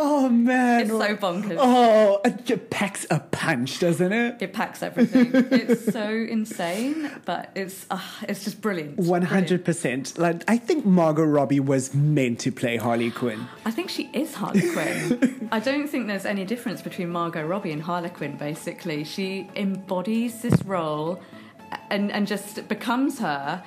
Oh man, It's so bonkers. Oh, it packs a punch, doesn't it? It packs everything. it's so insane, but it's uh, it's just brilliant. One hundred percent. Like I think Margot Robbie was meant to play Harley Quinn. I think she is Harley Quinn. I don't think there's any difference between Margot Robbie and Harley Quinn. Basically, she embodies this role and and just becomes her.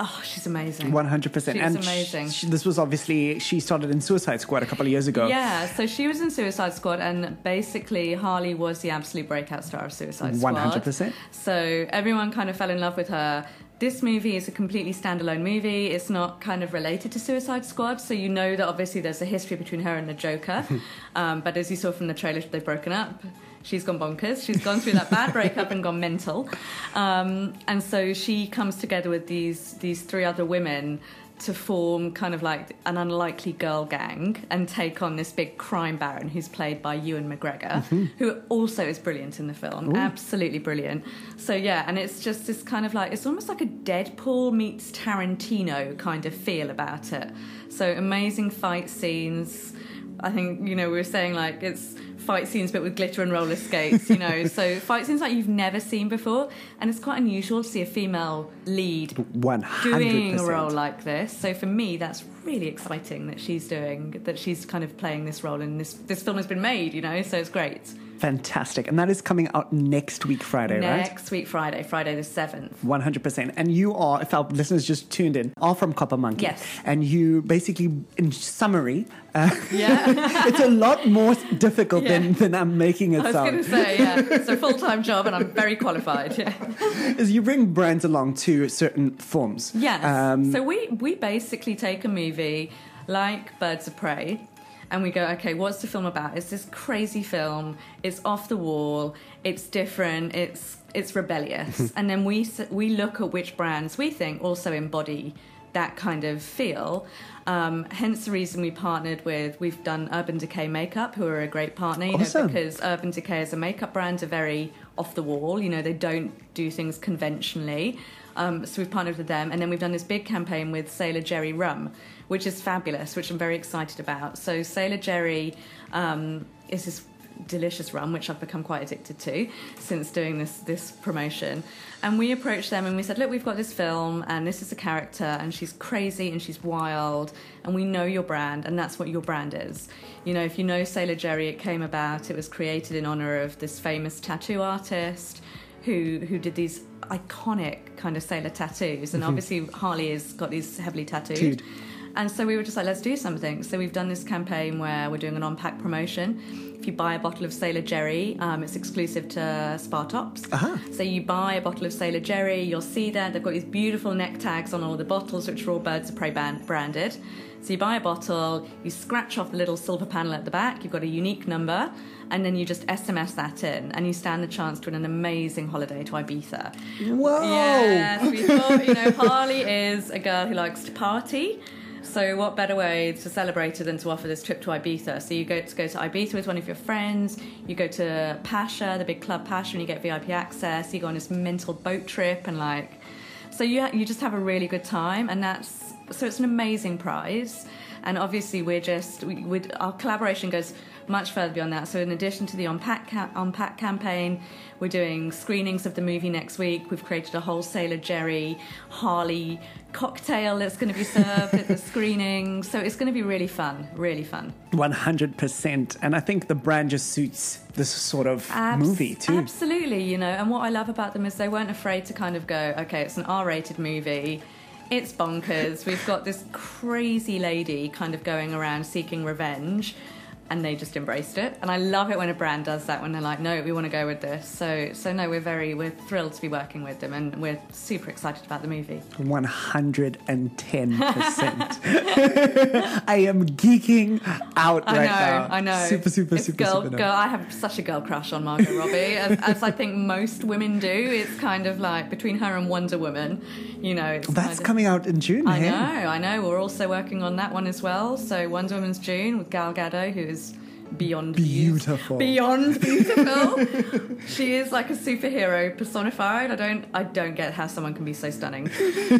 Oh, she's amazing. One hundred percent. She's And amazing. sh- this was obviously she started in Suicide Squad a couple of years ago. Yeah, so she was in Suicide Squad, and basically Harley was the absolute breakout star of Suicide Squad. 100%. So everyone kind of fell in love with her. This movie is a completely standalone movie. It's not kind of related to Suicide Squad, so you know that obviously there's a history between her and the Joker. um, but as you saw from the trailer, they've broken up. She's gone bonkers. She's gone through that bad breakup and gone mental. Um, and so she comes together with these these three other women to form kind of like an unlikely girl gang and take on this big crime baron who's played by Ewan McGregor, mm-hmm. who also is brilliant in the film. Absolutely brilliant. So, yeah, and it's just this kind of like, it's almost like a Deadpool meets Tarantino kind of feel about it. So, amazing fight scenes. I think, you know, we were saying like it's fight scenes but with glitter and roller skates, you know. so fight scenes like you've never seen before. And it's quite unusual to see a female lead One hundred doing a role like this. So for me, that's really exciting that she's doing that. She's kind of playing this role, and this this film has been made. You know, so it's great. Fantastic. And that is coming out next week, Friday, right? Next week, Friday, Friday the seventh. 100%. And you are, if our listeners just tuned in, are from Copper Monkey. Yes. And you basically, in summary, uh, Yeah, it's a lot more difficult Yeah. than, than I'm making it sound. I was going to say, yeah, it's a full time job, and I'm very qualified. Yeah. Is you bring brands along to certain forms. Yes. Um, so we we basically take a movie like Birds of Prey. And we go, okay, what's the film about? It's this crazy film. It's off the wall. It's different. It's it's rebellious. and then we we look at which brands we think also embody that kind of feel. Um, hence the reason we partnered with. We've done Urban Decay Makeup, who are a great partner. You Awesome. know, because Urban Decay as a makeup brand are very off the wall. You know, they don't do things conventionally. Um, so we've partnered with them, and then we've done this big campaign with Sailor Jerry Rum, which is fabulous, which I'm very excited about. So Sailor Jerry um, is this delicious rum, which I've become quite addicted to since doing this this promotion. And we approached them and we said, look, we've got this film, and this is a character, and she's crazy and she's wild, and we know your brand, and that's what your brand is. You know, if you know Sailor Jerry, it came about. It was created in honor of this famous tattoo artist who who did these iconic kind of sailor tattoos, and mm-hmm. obviously Harley has got these heavily tattooed. Dude. And so we were just like, let's do something. So we've done this campaign where we're doing an on-pack promotion. If you buy a bottle of Sailor Jerry, um, it's exclusive to Spar Tops. Uh-huh. So you buy a bottle of Sailor Jerry, you'll see that they've got these beautiful neck tags on all the bottles, which are all Birds of Prey band- branded. So you buy a bottle, you scratch off the little silver panel at the back, you've got a unique number, and then you just SMS that in, and you stand the chance to win an amazing holiday to Ibiza. Whoa! Yes, we thought, you know, Harley is a girl who likes to party. So what better way to celebrate it than to offer this trip to Ibiza? So you go to go to Ibiza with one of your friends, you go to Pacha, the big club Pacha, and you get VIP access. You go on this mental boat trip and like, so you you just have a really good time, and that's so it's an amazing prize. And obviously, we're just we, our collaboration goes much further beyond that. So in addition to the unpack ca- unpack campaign, we're doing screenings of the movie next week. We've created a whole Sailor Jerry Harley cocktail that's going to be served at the screening. So it's going to be really fun, really fun. 100%. And I think the brand just suits this sort of Abs- movie too. Absolutely, you know. And what I love about them is they weren't afraid to kind of go, okay, it's an R-rated movie. It's bonkers. We've got this crazy lady kind of going around seeking revenge, and they just embraced it. And I love it when a brand does that when they're like, no, we want to go with this. So, so no, we're very we're thrilled to be working with them, and we're super excited about the movie. 110%. I am geeking out I right know, now. I know. Super, super, It's super, girl, super. girl. I have such a girl crush on Margot Robbie, as, as I think most women do. It's kind of like between her and Wonder Woman, you know. It's That's kind of, coming out in June, I hey? know, I know. We're also working on that one as well. So Wonder Woman's June with Gal Gadot, who is beyond Beautiful. beyond beautiful. she is like a superhero personified. I don't, I don't get how someone can be so stunning.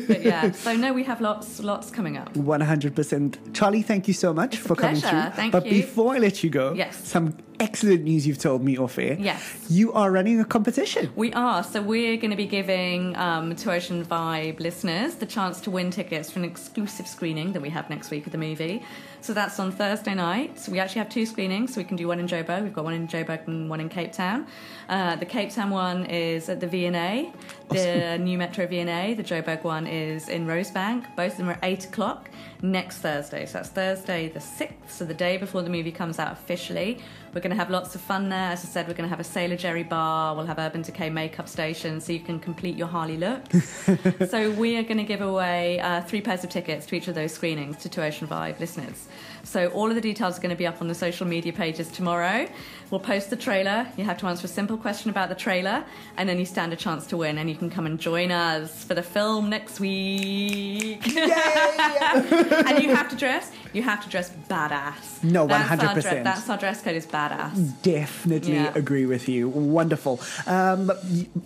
But yeah, so no, we have lots, lots coming up. 100%. Charlie, thank you so much It's for coming through. Thank but you. before I let you go, Yes. some excellent news you've told me off air. Yes. You are running a competition. We are. So we're going to be giving um, to Ocean Vibe listeners the chance to win tickets for an exclusive screening that we have next week of the movie. So that's on Thursday night. So we actually have two screenings. So we can do one in Joburg. We've got one in Joburg and one in Cape Town. Uh, the Cape Town one is at the V&A, the new Metro V&A. The Joburg one is in Rosebank. Both of them are at 8 o'clock next Thursday. So that's Thursday the 6th, so the day before the movie comes out officially. We're going to have lots of fun there. As I said, we're going to have a Sailor Jerry bar. We'll have Urban Decay makeup station so you can complete your Harley look. so we are going to give away uh, three pairs of tickets to each of those screenings to Two Oceans Vibe listeners. So all of the details are going to be up on the social media pages tomorrow. We'll post the trailer. You have to answer a simple question about the trailer, and then you stand a chance to win. And you can come and join us for the film next week. and you have to dress. You have to dress badass. No, our 100%. dre- That's our dress code. Is badass. Definitely Yeah. agree with you. Wonderful. Um,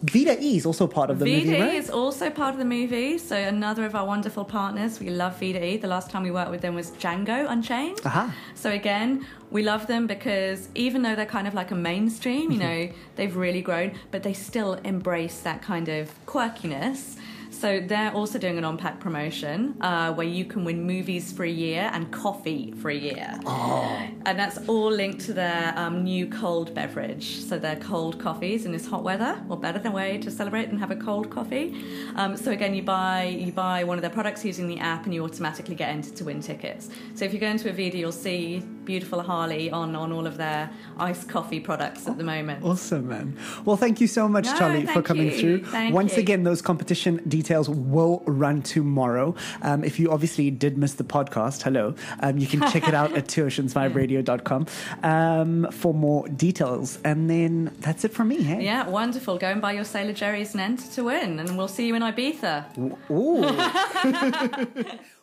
Vita E is also part of the movie, Vida right? is also part of the movie, so another of our wonderful partners. We love Vida. The last time we worked with them was Django Unchained. Aha. So again, we love them because even though they're kind of like a mainstream, you know, they've really grown, but they still embrace that kind of quirkiness. So they're also doing an on-pack promotion uh, where you can win movies for a year and coffee for a year, and that's all linked to their um, new cold beverage. So their cold coffees in this hot weather. What better than way to celebrate than have a cold coffee? Um, so again, you buy you buy one of their products using the app, and you automatically get entered to win tickets. So if you go into a video, you'll see beautiful Harley on on all of their iced coffee products at the moment. Awesome, man. Well, thank you so much, No, Charlie, for coming you. through. Thank Once you. again, those competition details will run tomorrow. Um, if you obviously did miss the podcast, hello, um, you can check it out at twooceansviberadio.com um, for more details. And then that's it from me, hey? Yeah, wonderful. Go and buy your Sailor Jerry's and enter to win, and we'll see you in Ibiza. Ooh.